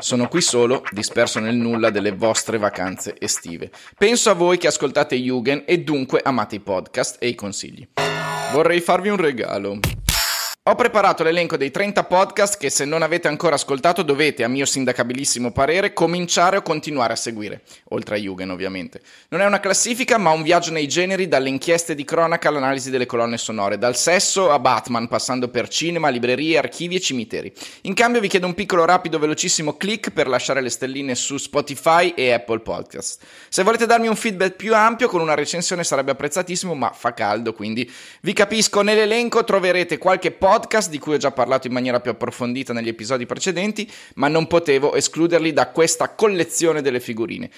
Sono qui solo, disperso nel nulla delle vostre vacanze estive. Penso a voi che ascoltate Yugen e dunque amate i podcast e i consigli. Vorrei farvi un regalo. Ho preparato l'elenco dei 30 podcast che se non avete ancora ascoltato dovete, a mio sindacabilissimo parere, cominciare o continuare a seguire, oltre a Jugend ovviamente. Non è una classifica ma un viaggio nei generi dalle inchieste di cronaca all'analisi delle colonne sonore, dal sesso a Batman, passando per cinema, librerie, archivi e cimiteri. In cambio vi chiedo un piccolo rapido velocissimo click per lasciare le stelline su Spotify e Apple Podcast. Se volete darmi un feedback più ampio con una recensione sarebbe apprezzatissimo ma fa caldo quindi vi capisco nell'elenco troverete qualche podcast podcast di cui ho già parlato in maniera più approfondita negli episodi precedenti, ma non potevo escluderli da questa collezione delle figurine.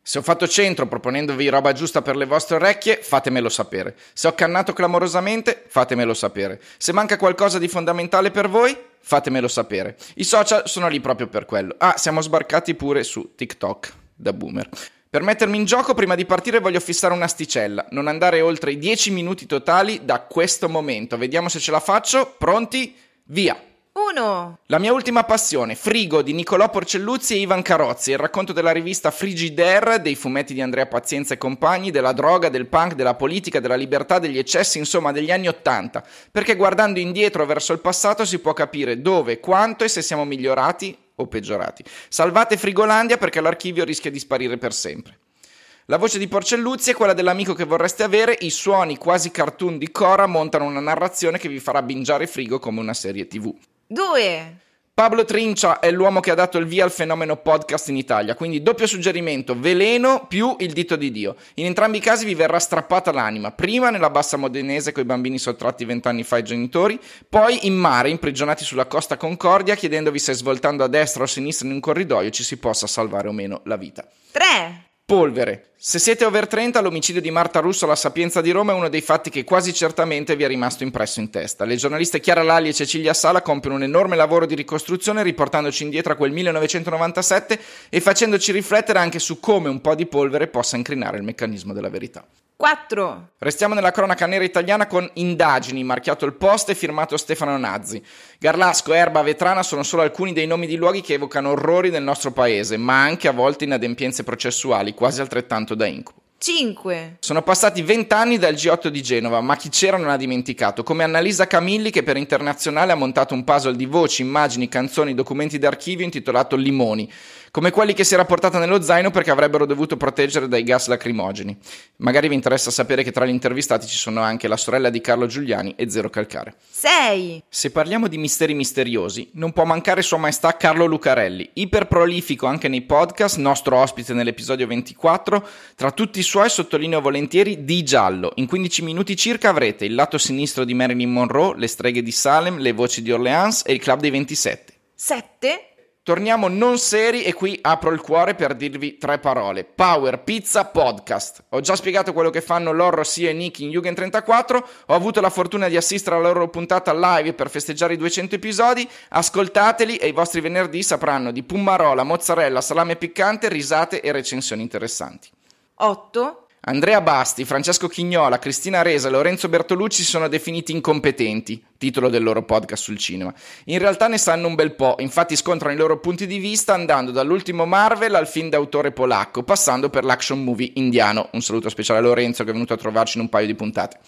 Se ho fatto centro proponendovi roba giusta per le vostre orecchie, fatemelo sapere. Se ho cannato clamorosamente, fatemelo sapere. Se manca qualcosa di fondamentale per voi, fatemelo sapere. I social sono lì proprio per quello. Ah, siamo sbarcati pure su TikTok da boomer. Per mettermi in gioco, prima di partire voglio fissare un'asticella, non andare oltre i 10 minuti totali da questo momento. Vediamo se ce la faccio. Pronti? Via! 1. La mia ultima passione, Frigo di Nicolò Porcelluzzi e Ivan Carozzi, il racconto della rivista Frigidaire, dei fumetti di Andrea Pazienza e compagni, della droga, del punk, della politica, della libertà, degli eccessi, insomma degli anni Ottanta. Perché guardando indietro verso il passato si può capire dove, quanto e se siamo migliorati o peggiorati. Salvate Frigolandia perché l'archivio rischia di sparire per sempre. La voce di Porcelluzzi è quella dell'amico che vorreste avere, i suoni quasi cartoon di Cora montano una narrazione che vi farà bingiare Frigo come una serie tv. 2. Pablo Trincia è l'uomo che ha dato il via al fenomeno podcast in Italia, quindi doppio suggerimento, veleno più il dito di Dio. In entrambi i casi vi verrà strappata l'anima, prima nella bassa modenese con i bambini sottratti vent'anni fa ai genitori, poi in mare, imprigionati sulla costa Concordia, chiedendovi se svoltando a destra o a sinistra in un corridoio ci si possa salvare o meno la vita. 3. Polvere. Se siete over 30, l'omicidio di Marta Russo alla Sapienza di Roma è uno dei fatti che quasi certamente vi è rimasto impresso in testa. Le giornaliste Chiara Lalli e Cecilia Sala compiono un enorme lavoro di ricostruzione riportandoci indietro a quel 1997 e facendoci riflettere anche su come un po' di polvere possa incrinare il meccanismo della verità. 4. Restiamo nella cronaca nera italiana con Indagini, marchiato il post e firmato Stefano Nazzi. Garlasco, Erba, Vetrana sono solo alcuni dei nomi di luoghi che evocano orrori nel nostro paese, ma anche a volte inadempienze processuali, quasi altrettanto da incubo. 5. Sono passati vent'anni dal G8 di Genova, ma chi c'era non ha dimenticato, come Annalisa Camilli che per Internazionale ha montato un puzzle di voci, immagini, canzoni, documenti d'archivio intitolato Limoni, come quelli che si era portata nello zaino perché avrebbero dovuto proteggere dai gas lacrimogeni. Magari vi interessa sapere che tra gli intervistati ci sono anche la sorella di Carlo Giuliani e Zero Calcare. 6. Se parliamo di misteri misteriosi, non può mancare Sua Maestà Carlo Lucarelli, iperprolifico anche nei podcast, nostro ospite nell'episodio 24. Tra tutti i suoi sottolineo volentieri Di Giallo. In 15 minuti circa avrete il lato sinistro di Marilyn Monroe, le streghe di Salem, le voci di Orleans e il club dei 27. 7. Torniamo non seri e qui apro il cuore per dirvi tre parole. Power Pizza Podcast. Ho già spiegato quello che fanno Loro, Sia e Nick in Jugend 34. Ho avuto la fortuna di assistere alla loro puntata live per festeggiare i 200 episodi. Ascoltateli e i vostri venerdì sapranno di pummarola, mozzarella, salame piccante, risate e recensioni interessanti. 8. Andrea Basti, Francesco Chignola, Cristina Resa e Lorenzo Bertolucci sono definiti incompetenti, titolo del loro podcast sul cinema. In realtà ne sanno un bel po', infatti scontrano i loro punti di vista andando dall'ultimo Marvel al film d'autore polacco, passando per l'action movie indiano. Un saluto speciale a Lorenzo che è venuto a trovarci in un paio di puntate.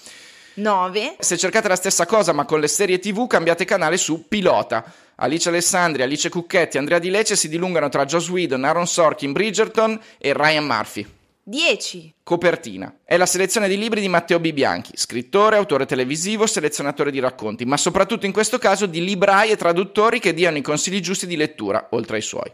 9. Se cercate la stessa cosa ma con le serie tv cambiate canale su Pilota. Alice Alessandri, Alice Cucchetti, Andrea Di Lecce si dilungano tra Joss Whedon, Aaron Sorkin, Bridgerton e Ryan Murphy. 10. Copertina. È la selezione di libri di Matteo Bibianchi, scrittore, autore televisivo, selezionatore di racconti, ma soprattutto in questo caso di librai e traduttori che diano i consigli giusti di lettura, oltre ai suoi.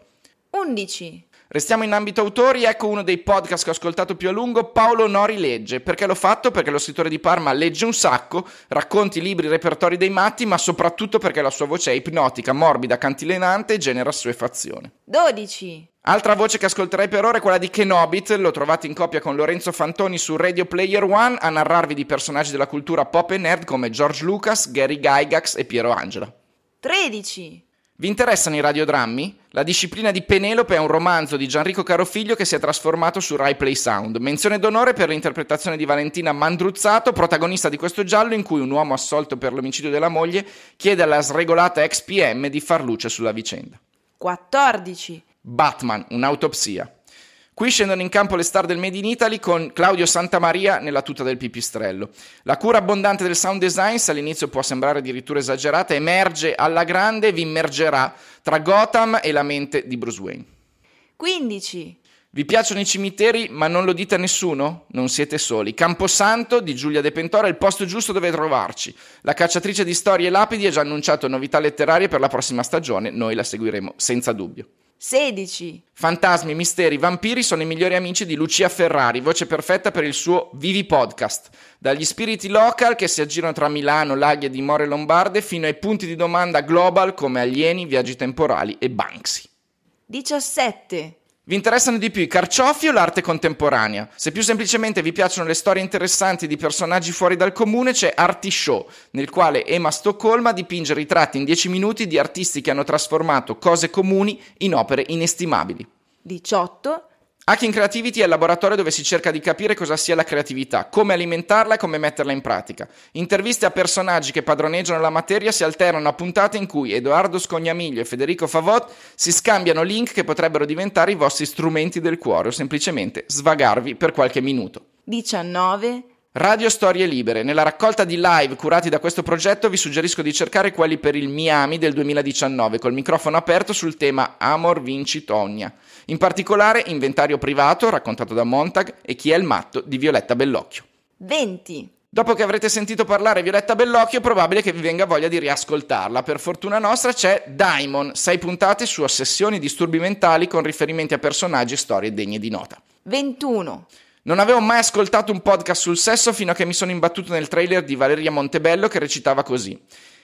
11. Restiamo in ambito autori, ecco uno dei podcast che ho ascoltato più a lungo, Paolo Nori legge. Perché l'ho fatto? Perché lo scrittore di Parma legge un sacco, racconti, libri, repertori dei matti, ma soprattutto perché la sua voce è ipnotica, morbida, cantilenante e genera assuefazione. 12. Altra voce che ascolterei per ora è quella di Kenobit, lo trovate in coppia con Lorenzo Fantoni su Radio Player One a narrarvi di personaggi della cultura pop e nerd come George Lucas, Gary Gygax e Piero Angela. 13. Vi interessano i radiodrammi? La disciplina di Penelope è un romanzo di Gianrico Carofiglio che si è trasformato su Rai Play Sound. Menzione d'onore per l'interpretazione di Valentina Mandruzzato, protagonista di questo giallo in cui un uomo assolto per l'omicidio della moglie chiede alla sregolata ex PM di far luce sulla vicenda. 14, Batman, un'autopsia. Qui scendono in campo le star del Made in Italy con Claudio Santamaria nella tuta del pipistrello. La cura abbondante del sound design, se all'inizio può sembrare addirittura esagerata, emerge alla grande e vi immergerà tra Gotham e la mente di Bruce Wayne. 15, Vi piacciono i cimiteri, ma non lo dite a nessuno? Non siete soli. Camposanto di Giulia De Pentora è il posto giusto dove trovarci. La cacciatrice di storie e lapidi ha già annunciato novità letterarie per la prossima stagione, noi la seguiremo senza dubbio. 16, Fantasmi, misteri, vampiri sono i migliori amici di Lucia Ferrari, voce perfetta per il suo Vivi Podcast. Dagli spiriti local che si aggirano tra Milano, laghi e dimore lombarde fino ai punti di domanda global come alieni, viaggi temporali e Banksy. 17, Vi interessano di più i carciofi o l'arte contemporanea? Se più semplicemente vi piacciono le storie interessanti di personaggi fuori dal comune, c'è Arti Show, nel quale Emma Stoccolma dipinge ritratti in 10 minuti di artisti che hanno trasformato cose comuni in opere inestimabili. 18, Hacking Creativity è il laboratorio dove si cerca di capire cosa sia la creatività, come alimentarla e come metterla in pratica. Interviste a personaggi che padroneggiano la materia si alternano a puntate in cui Edoardo Scognamiglio e Federico Favot si scambiano link che potrebbero diventare i vostri strumenti del cuore o semplicemente svagarvi per qualche minuto. 19, Radio Storie Libere. Nella raccolta di live curati da questo progetto vi suggerisco di cercare quelli per il Miami del 2019 col microfono aperto sul tema Amor Vinci Tonia. In particolare Inventario privato raccontato da Montag e Chi è il matto di Violetta Bellocchio. 20, Dopo che avrete sentito parlare Violetta Bellocchio è probabile che vi venga voglia di riascoltarla. Per fortuna nostra c'è Daimon, 6 puntate su ossessioni e disturbi mentali con riferimenti a personaggi e storie degne di nota. 21, Non avevo mai ascoltato un podcast sul sesso fino a che mi sono imbattuto nel trailer di Valeria Montebello che recitava così.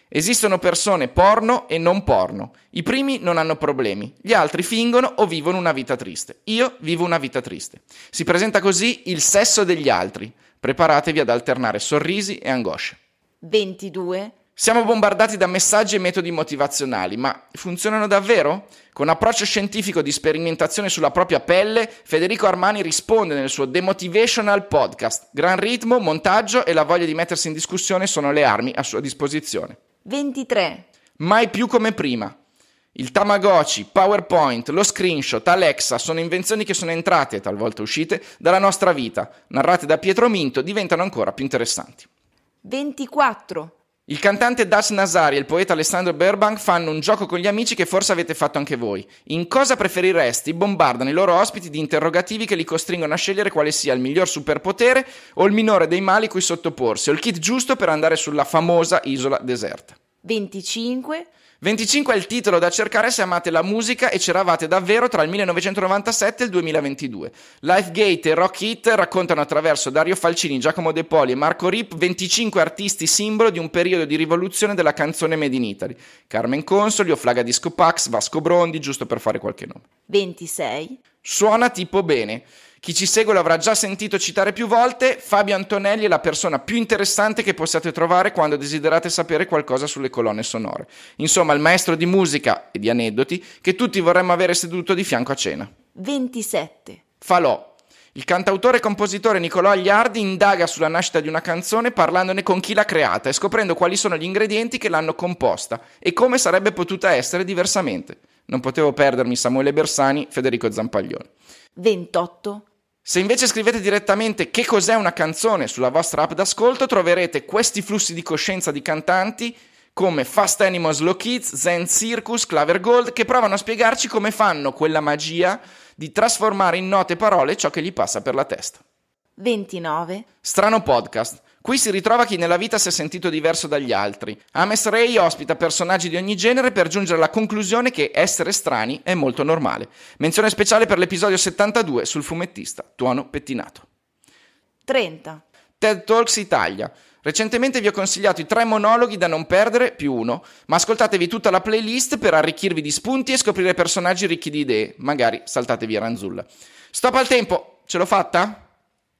Esistono persone porno e non porno. I primi non hanno problemi, gli altri fingono o vivono una vita triste. Io vivo una vita triste. Si presenta così il sesso degli altri. Preparatevi ad alternare sorrisi e angosce. 22, Siamo bombardati da messaggi e metodi motivazionali, ma funzionano davvero? Con approccio scientifico di sperimentazione sulla propria pelle, Federico Armani risponde nel suo Demotivational Podcast. Gran ritmo, montaggio e la voglia di mettersi in discussione sono le armi a sua disposizione. 23, Mai più come prima. Il Tamagotchi, PowerPoint, lo screenshot, Alexa sono invenzioni che sono entrate, talvolta uscite, dalla nostra vita, narrate da Pietro Minto, diventano ancora più interessanti. 24, Il cantante Das Nazari e il poeta Alessandro Burbank fanno un gioco con gli amici che forse avete fatto anche voi. In cosa preferiresti? Bombardano i loro ospiti di interrogativi che li costringono a scegliere quale sia il miglior superpotere o il minore dei mali cui sottoporsi, o il kit giusto per andare sulla famosa isola deserta. 25, 25 è il titolo da cercare se amate la musica e c'eravate davvero tra il 1997 e il 2022. Lifegate e Rock Hit raccontano attraverso Dario Falcini, Giacomo De Poli e Marco Rip 25 artisti simbolo di un periodo di rivoluzione della canzone Made in Italy. Carmen Consoli, Oflaga Disco Pax, Vasco Brondi, giusto per fare qualche nome. 26, Suona tipo bene. Chi ci segue lo avrà già sentito citare più volte, Fabio Antonelli è la persona più interessante che possiate trovare quando desiderate sapere qualcosa sulle colonne sonore. Insomma, il maestro di musica e di aneddoti che tutti vorremmo avere seduto di fianco a cena. 27, Falò. Il cantautore e compositore Nicolò Agliardi indaga sulla nascita di una canzone parlandone con chi l'ha creata e scoprendo quali sono gli ingredienti che l'hanno composta e come sarebbe potuta essere diversamente. Non potevo perdermi Samuele Bersani, Federico Zampaglione. 28, Se invece scrivete direttamente che cos'è una canzone sulla vostra app d'ascolto, troverete questi flussi di coscienza di cantanti come Fast Animals Slow Kids, Zen Circus, Claver Gold, che provano a spiegarci come fanno quella magia di trasformare in note parole ciò che gli passa per la testa. 29, Strano podcast. Qui si ritrova chi nella vita si è sentito diverso dagli altri. Ames Ray ospita personaggi di ogni genere per giungere alla conclusione che essere strani è molto normale. Menzione speciale per l'episodio 72 sul fumettista Tuono Pettinato. 30, TED Talks Italia. Recentemente vi ho consigliato i tre monologhi da non perdere, più uno, ma ascoltatevi tutta la playlist per arricchirvi di spunti e scoprire personaggi ricchi di idee. Magari saltatevi a Ranzulla. Stop al tempo! Ce l'ho fatta?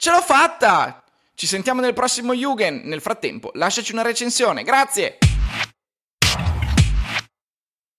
Ce l'ho fatta! Ci sentiamo nel prossimo Yugen. Nel frattempo, lasciaci una recensione. Grazie!